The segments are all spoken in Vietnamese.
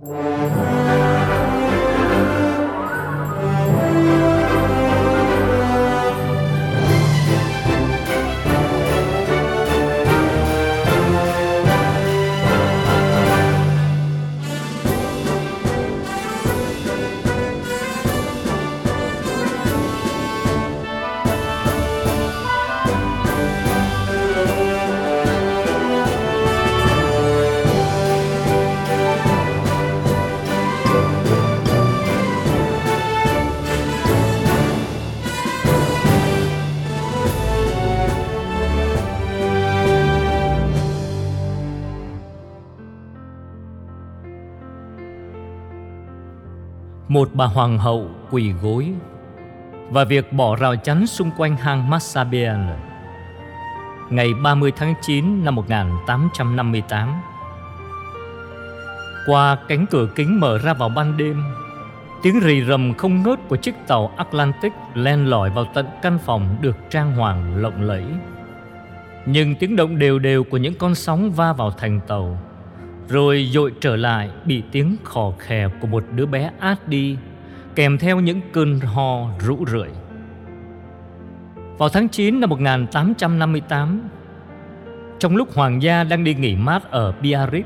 Música một bà hoàng hậu quỳ gối và việc bỏ rào chắn xung quanh hang Massabian ngày 30 tháng 9 năm 1858. Qua cánh cửa kính mở ra vào ban đêm, tiếng rì rầm không ngớt của chiếc tàu Atlantic len lỏi vào tận căn phòng được trang hoàng lộng lẫy. Nhưng tiếng động đều đều của những con sóng va vào thành tàu rồi dội trở lại bị tiếng khò khè của một đứa bé át đi, Kèm theo những cơn ho rũ rượi. Vào tháng 9 năm 1858 Trong lúc hoàng gia đang đi nghỉ mát ở Biarritz,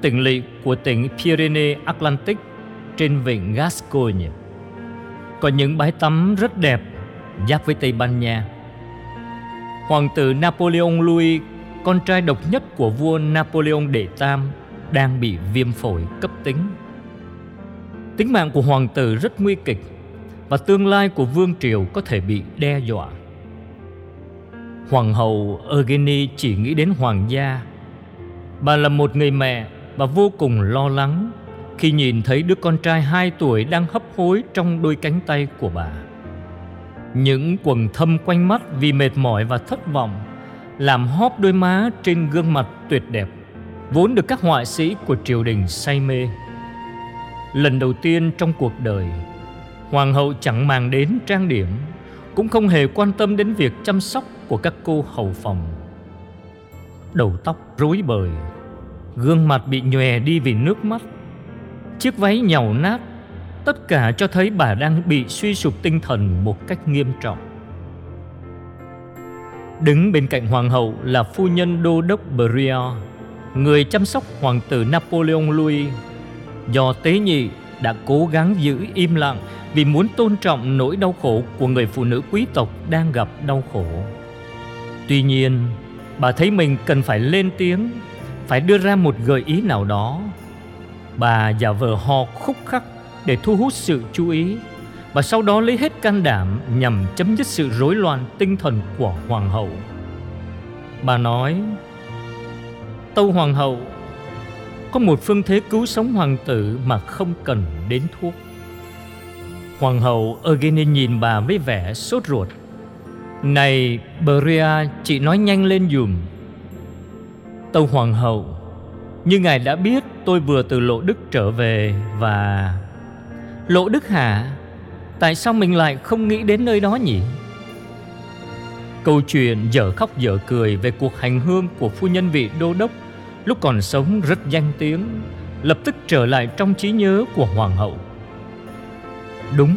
Tỉnh lỵ của tỉnh Pyrenees Atlantic trên vịnh Gascogne, Có những bãi tắm rất đẹp giáp với Tây Ban Nha. Hoàng tử Napoleon Louis con trai độc nhất của vua Napoleon đệ tam đang bị viêm phổi cấp tính. Tính mạng của hoàng tử rất nguy kịch và tương lai của vương triều có thể bị đe dọa. Hoàng hậu Eugenie chỉ nghĩ đến hoàng gia. Bà là một người mẹ và vô cùng lo lắng khi nhìn thấy đứa con trai 2 tuổi đang hấp hối trong đôi cánh tay của bà. Những quầng thâm quanh mắt vì mệt mỏi và thất vọng làm hóp đôi má trên gương mặt tuyệt đẹp, vốn được các họa sĩ của triều đình say mê. Lần đầu tiên trong cuộc đời, hoàng hậu chẳng màng đến trang điểm, cũng không hề quan tâm đến việc chăm sóc của các cô hầu phòng. Đầu tóc rối bời, gương mặt bị nhòe đi vì nước mắt, chiếc váy nhàu nát, tất cả cho thấy bà đang bị suy sụp tinh thần một cách nghiêm trọng. Đứng bên cạnh hoàng hậu là phu nhân đô đốc Briand, người chăm sóc hoàng tử Napoleon Louis. Do tế nhị đã cố gắng giữ im lặng vì muốn tôn trọng nỗi đau khổ của người phụ nữ quý tộc đang gặp đau khổ. Tuy nhiên, bà thấy mình cần phải lên tiếng, phải đưa ra một gợi ý nào đó. Bà giả vờ ho khúc khắc để thu hút sự chú ý và sau đó lấy hết can đảm nhằm chấm dứt sự rối loạn tinh thần của hoàng hậu. Bà nói: "Tâu hoàng hậu, có một phương thế cứu sống hoàng tử mà không cần đến thuốc." Hoàng hậu Eugenie nhìn bà với vẻ sốt ruột. "Này, Beria, chị nói nhanh lên dùm." Tâu hoàng hậu, như ngài đã biết, tôi vừa từ Lộ Đức trở về và Lộ Đức hả? Tại sao mình lại không nghĩ đến nơi đó nhỉ? Câu chuyện dở khóc dở cười về cuộc hành hương của phu nhân vị đô đốc lúc còn sống rất danh tiếng, lập tức trở lại trong trí nhớ của hoàng hậu. Đúng,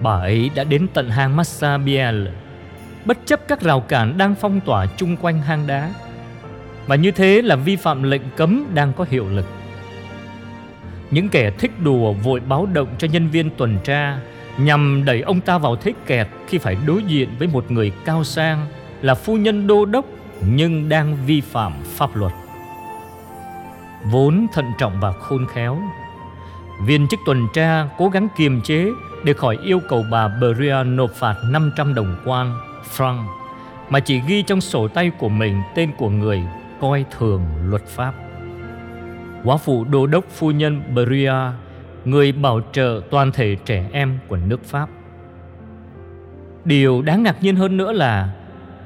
bà ấy đã đến tận hang Massabielle, bất chấp các rào cản đang phong tỏa chung quanh hang đá. Và như thế là vi phạm lệnh cấm đang có hiệu lực. Những kẻ thích đùa vội báo động cho nhân viên tuần tra nhằm đẩy ông ta vào thế kẹt khi phải đối diện với một người cao sang là phu nhân đô đốc nhưng đang vi phạm pháp luật. Vốn thận trọng và khôn khéo, viên chức tuần tra cố gắng kiềm chế để khỏi yêu cầu bà Beria nộp phạt 500 đồng quan franc mà chỉ ghi trong sổ tay của mình tên của người coi thường luật pháp. Quá phụ đô đốc phu nhân Beria người bảo trợ toàn thể trẻ em của nước Pháp. Điều đáng ngạc nhiên hơn nữa là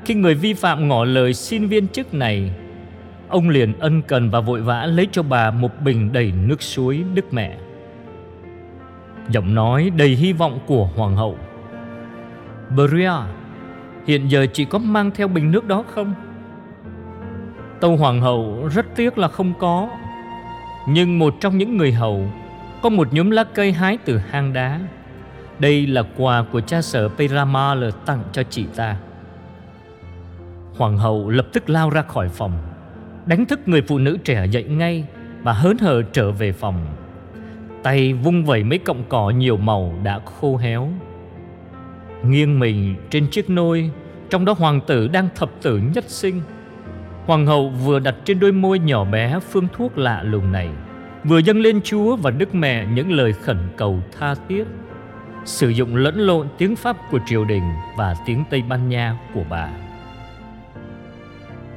khi người vi phạm ngỏ lời xin viên chức này, ông liền ân cần và vội vã lấy cho bà một bình đầy nước suối Đức Mẹ. Giọng nói đầy hy vọng của hoàng hậu. Bria, hiện giờ chị có mang theo bình nước đó không? Tâu hoàng hậu rất tiếc là không có Nhưng một trong những người hầu có một nhóm lá cây hái từ hang đá. Đây là quà của cha sở Peramal tặng cho chị ta. Hoàng hậu lập tức lao ra khỏi phòng, Đánh thức người phụ nữ trẻ dậy ngay Và hớn hở trở về phòng. Tay vung vẩy mấy cọng cỏ nhiều màu đã khô héo. Nghiêng mình trên chiếc nôi, Trong đó hoàng tử đang thập tử nhất sinh. Hoàng hậu vừa đặt trên đôi môi nhỏ bé phương thuốc lạ lùng này. Vừa dâng lên Chúa và Đức Mẹ những lời khẩn cầu tha thiết, Sử dụng lẫn lộn tiếng Pháp của triều đình và tiếng Tây Ban Nha của bà.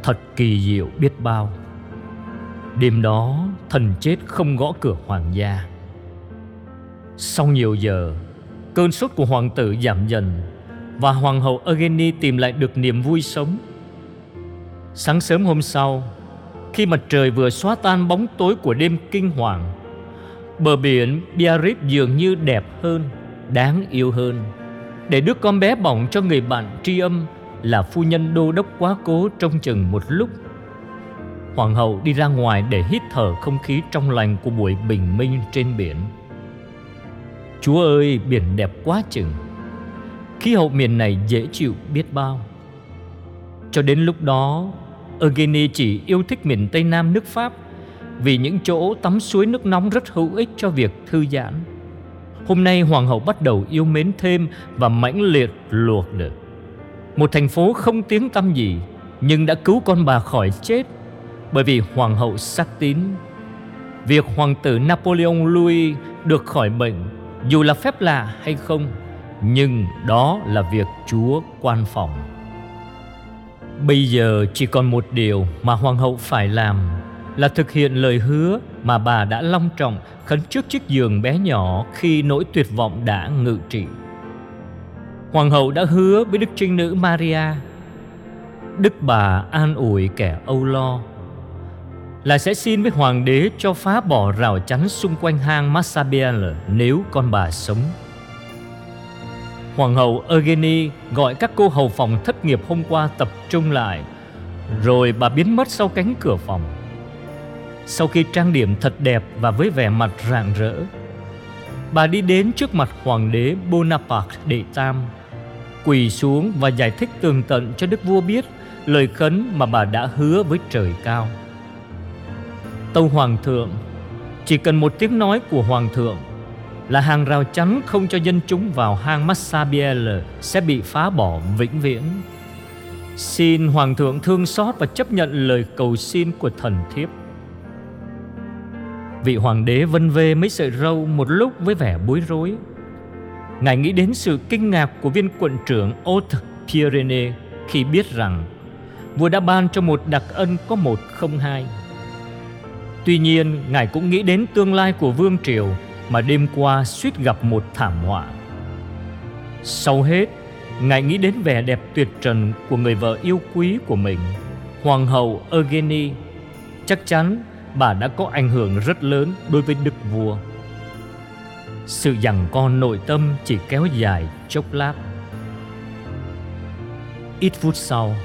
Thật kỳ diệu biết bao. Đêm đó, thần chết không gõ cửa hoàng gia. Sau nhiều giờ, Cơn sốt của hoàng tử giảm dần Và hoàng hậu Eugenie tìm lại được niềm vui sống. Sáng sớm hôm sau khi mặt trời vừa xóa tan bóng tối của đêm kinh hoàng. Bờ biển Biarritz dường như đẹp hơn, Đáng yêu hơn. Để đứa con bé bỏng cho người bạn tri âm Là phu nhân đô đốc quá cố trong chừng một lúc. Hoàng hậu đi ra ngoài để hít thở không khí trong lành của buổi bình minh trên biển. Chúa ơi, biển đẹp quá chừng. Khí hậu miền này dễ chịu biết bao. Cho đến lúc đó Eugenie chỉ yêu thích miền Tây Nam nước Pháp Vì những chỗ tắm suối nước nóng rất hữu ích cho việc thư giãn. Hôm nay hoàng hậu bắt đầu yêu mến thêm và mãnh liệt luộc được. Một thành phố không tiếng tăm gì, Nhưng đã cứu con bà khỏi chết Bởi vì hoàng hậu sắc tín. Việc hoàng tử Napoleon Louis được khỏi bệnh, Dù là phép lạ hay không, Nhưng đó là việc Chúa quan phòng. Bây giờ chỉ còn một điều mà hoàng hậu phải làm, là thực hiện lời hứa mà bà đã long trọng khấn trước chiếc giường bé nhỏ khi nỗi tuyệt vọng đã ngự trị. Hoàng hậu đã hứa với đức trinh nữ Maria, Đức bà an ủi kẻ âu lo, là sẽ xin với hoàng đế cho phá bỏ rào chắn xung quanh hang Massabielle nếu con bà sống. Hoàng hậu Eugenie gọi các cô hầu phòng thất nghiệp hôm qua tập trung lại, Rồi bà biến mất sau cánh cửa phòng. Sau khi trang điểm thật đẹp và với vẻ mặt rạng rỡ, Bà đi đến trước mặt hoàng đế Bonaparte đệ tam, Quỳ xuống và giải thích tường tận cho đức vua biết Lời khấn mà bà đã hứa với trời cao. Tâu hoàng thượng, Chỉ cần một tiếng nói của hoàng thượng là hàng rào chắn không cho dân chúng vào hang Massabielle sẽ bị phá bỏ vĩnh viễn. Xin Hoàng thượng thương xót và chấp nhận lời cầu xin của thần thiếp. Vị hoàng đế vân vê mấy sợi râu một lúc với vẻ bối rối. Ngài nghĩ đến sự kinh ngạc của viên quận trưởng Haute Pyrénées khi biết rằng vua đã ban cho một đặc ân có một không hai. Tuy nhiên, Ngài cũng nghĩ đến tương lai của vương triều mà đêm qua suýt gặp một thảm họa. Sau hết, Ngài nghĩ đến vẻ đẹp tuyệt trần của người vợ yêu quý của mình, Hoàng hậu Eugenie. Chắc chắn bà đã có ảnh hưởng rất lớn đối với đức vua. Sự giằng con nội tâm chỉ kéo dài chốc lát. Ít phút sau,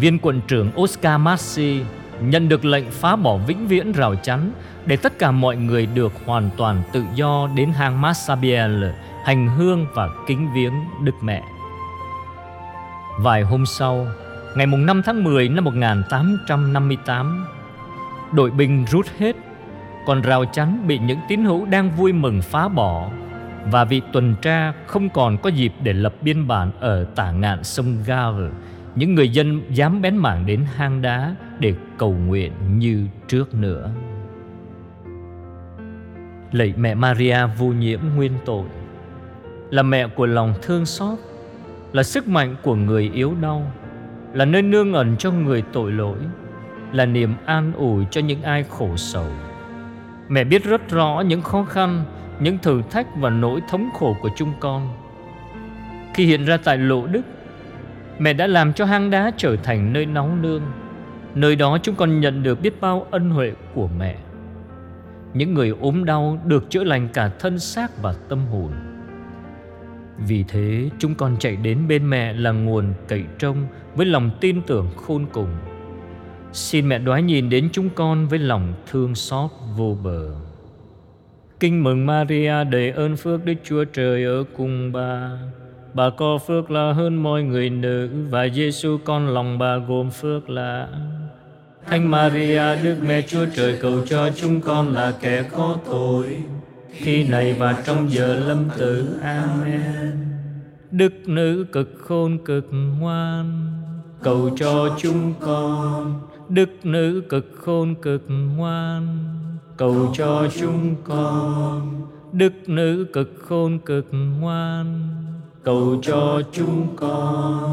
viên quận trưởng Oscar Massi nhận được lệnh phá bỏ vĩnh viễn rào chắn để tất cả mọi người được hoàn toàn tự do đến hang Massabielle hành hương và kính viếng Đức Mẹ. Vài hôm sau, ngày 5 tháng 10 năm 1858, đội binh rút hết, còn rào chắn bị những tín hữu đang vui mừng phá bỏ và vị tuần tra không còn có dịp để lập biên bản ở tả ngạn sông Gave. Những người dân dám bén mảng đến hang đá để cầu nguyện như trước nữa. Lạy mẹ Maria vô nhiễm nguyên tội. Là mẹ của lòng thương xót, Là sức mạnh của người yếu đau, Là nơi nương ẩn cho người tội lỗi, Là niềm an ủi cho những ai khổ sầu. Mẹ biết rất rõ những khó khăn, Những thử thách và nỗi thống khổ của chúng con. Khi hiện ra tại lộ đức, Mẹ đã làm cho hang đá trở thành nơi nóng nương. Nơi đó chúng con nhận được biết bao ân huệ của mẹ những người ốm đau được chữa lành cả thân xác và tâm hồn Vì thế, chúng con chạy đến bên mẹ là nguồn cậy trông Với lòng tin tưởng khôn cùng Xin mẹ đoái nhìn đến chúng con với lòng thương xót vô bờ. Kinh mừng Maria đầy ơn phước Đức Chúa Trời ở cùng bà. Bà có phước là hơn mọi người nữ và Giêsu con lòng bà gồm phước là Thánh Maria, Đức Mẹ Chúa Trời cầu cho chúng con là kẻ có tội khi này và trong giờ lâm tử. Amen. Đức nữ cực khôn cực ngoan, cầu cho chúng con đức nữ cực khôn cực ngoan, cầu cho chúng con đức nữ cực khôn cực ngoan, cầu cho chúng con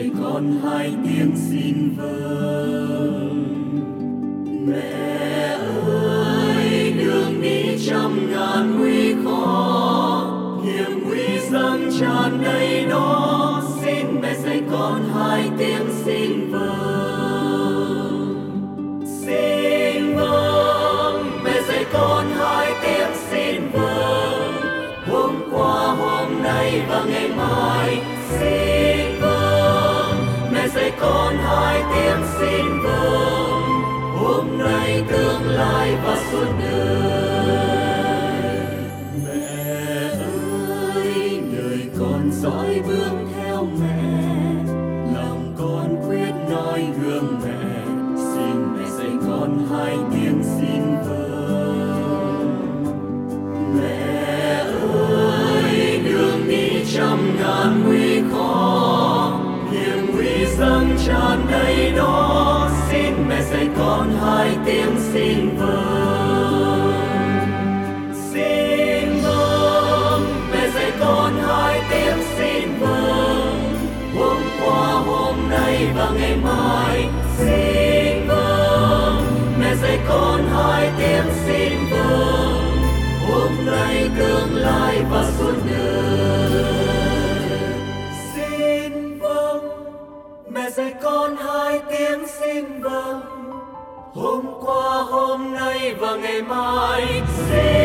dạy con hai tiếng xin vâng. Mẹ ơi, đường đi trăm ngàn nguy khó hiểm nguy dâng tràn đầy đó. Xin mẹ dạy con hai tiếng xin vâng. Xin vâng mẹ dạy con hai tiếng xin vâng. Hôm qua, hôm nay và ngày mai, xin dạy con hai tiếng xin vâng hôm nay tương lai và suốt đời. Mẹ ơi, đời con dõi bước theo mẹ. Lòng con quyết noi gương mẹ. Xin mẹ dạy con hai tiếng xin vâng và ngày mai. Xin vâng mẹ dạy con hai tiếng xin vâng. Hôm nay tương lai và suốt đời. Xin vâng mẹ dạy con hai tiếng xin vâng. Hôm qua, hôm nay và ngày mai. Xin